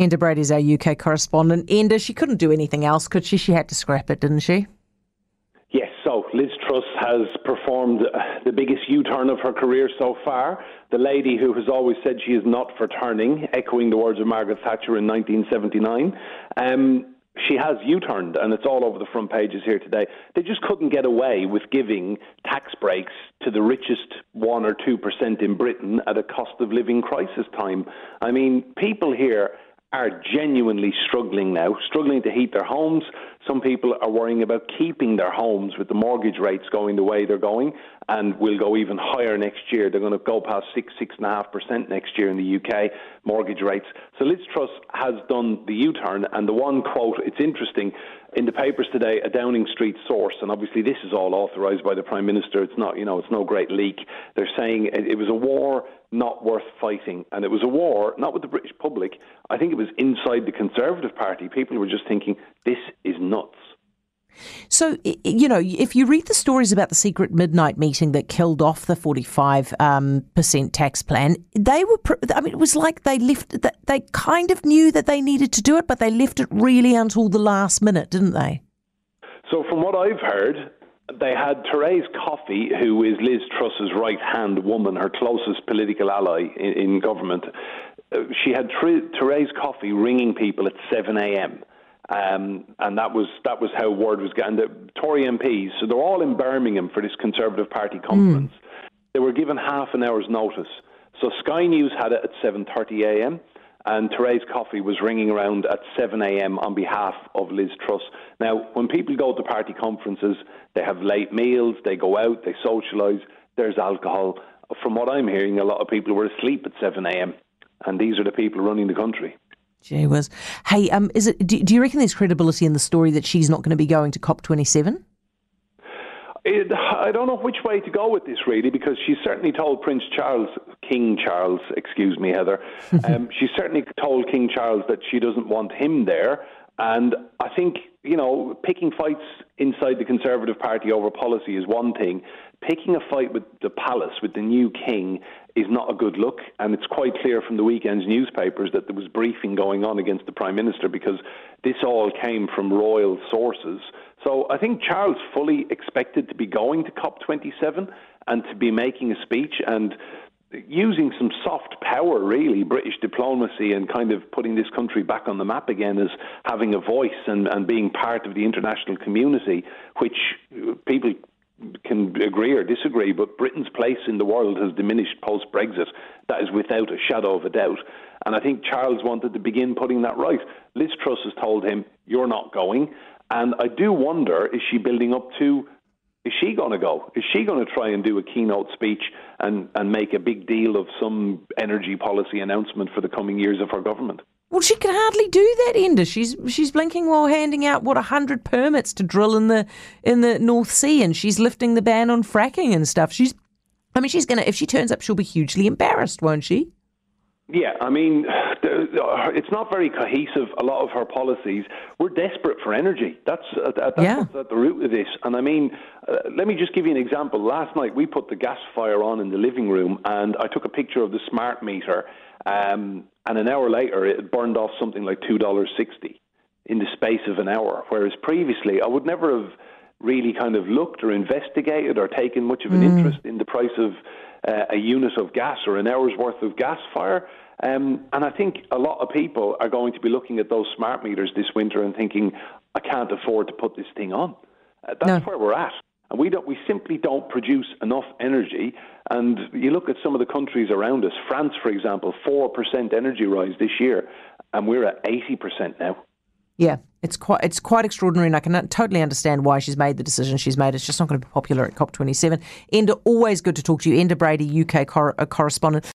Enda is our UK correspondent. Enda, she couldn't do anything else, could she? She had to scrap it, didn't she? Yes, so Liz Truss has performed the biggest U turn of her career so far. The lady who has always said she is not for turning, echoing the words of Margaret Thatcher in 1979. Um, she has U turned, and it's all over the front pages here today. They just couldn't get away with giving tax breaks to the richest 1 or 2% in Britain at a cost of living crisis time. I mean, people here are genuinely struggling now, struggling to heat their homes. Some people are worrying about keeping their homes with the mortgage rates going the way they're going, and will go even higher next year. They're going to go past six, six and a half percent next year in the UK mortgage rates. So Liz Truss has done the U-turn, and the one quote, it's interesting in the papers today, a Downing Street source, and obviously this is all authorised by the Prime Minister. It's not, you know, it's no great leak. They're saying it was a war not worth fighting. And it was a war, not with the British public. I think it was inside the Conservative Party. People were just thinking, this is nuts. So, you know, if you read the stories about the secret midnight meeting that killed off the 45 um, percent tax plan, they were, I mean, it was like they left, they kind of knew that they needed to do it, but they left it really until the last minute, didn't they? So, from what I've heard, they had Therese Coffey, who is Liz Truss's right hand woman, her closest political ally in, in government. Uh, she had Therese Coffey ringing people at 7 a.m. Um, and that was that was how word was getting. The Tory MPs, so they're all in Birmingham for this Conservative Party conference. Mm. They were given half an hour's notice. So Sky News had it at 7:30 a.m and Therese Coffey was ringing around at 7 a.m. on behalf of Liz Truss. Now, when people go to party conferences, they have late meals, they go out, they socialise, there's alcohol. From what I'm hearing, a lot of people were asleep at 7 a.m., and these are the people running the country. Gee whiz. Hey, um, is it? Do, do you reckon there's credibility in the story that she's not going to be going to COP27? It, I don't know which way to go with this, really, because she certainly told Prince Charles, King Charles, excuse me, Heather, um, she certainly told King Charles that she doesn't want him there. And I think, you know, picking fights inside the Conservative Party over policy is one thing. Picking a fight with the palace, with the new king, is not a good look. And it's quite clear from the weekend's newspapers that there was briefing going on against the Prime Minister because this all came from royal sources. So I think Charles fully expected to be going to COP27 and to be making a speech and using some soft power, really, British diplomacy, and kind of putting this country back on the map again as having a voice and, and being part of the international community, which people can agree or disagree, but Britain's place in the world has diminished post Brexit. That is without a shadow of a doubt. And I think Charles wanted to begin putting that right. Liz Truss has told him, You're not going. And I do wonder, is she building up to is she going to go? Is she going to try and do a keynote speech and, and make a big deal of some energy policy announcement for the coming years of her government? Well, she can hardly do that, Enda. She's she's blinking while handing out what hundred permits to drill in the in the North Sea, and she's lifting the ban on fracking and stuff. She's, I mean, she's gonna if she turns up, she'll be hugely embarrassed, won't she? Yeah, I mean, it's not very cohesive. A lot of her policies. We're desperate for energy. That's uh, that's yeah. at the root of this. And I mean, uh, let me just give you an example. Last night we put the gas fire on in the living room, and I took a picture of the smart meter. Um, and an hour later, it burned off something like two dollars sixty in the space of an hour. Whereas previously, I would never have really kind of looked or investigated or taken much of an mm. interest in the price of uh, a unit of gas or an hour's worth of gas fire. Um, and I think a lot of people are going to be looking at those smart meters this winter and thinking, I can't afford to put this thing on. Uh, that's no. where we're at. And we, don't, we simply don't produce enough energy. And you look at some of the countries around us, France, for example, 4% energy rise this year, and we're at 80% now. Yeah, it's quite it's quite extraordinary, and I can totally understand why she's made the decision she's made. It's just not going to be popular at COP27. Enda, always good to talk to you. Enda Brady, UK cor- uh, correspondent.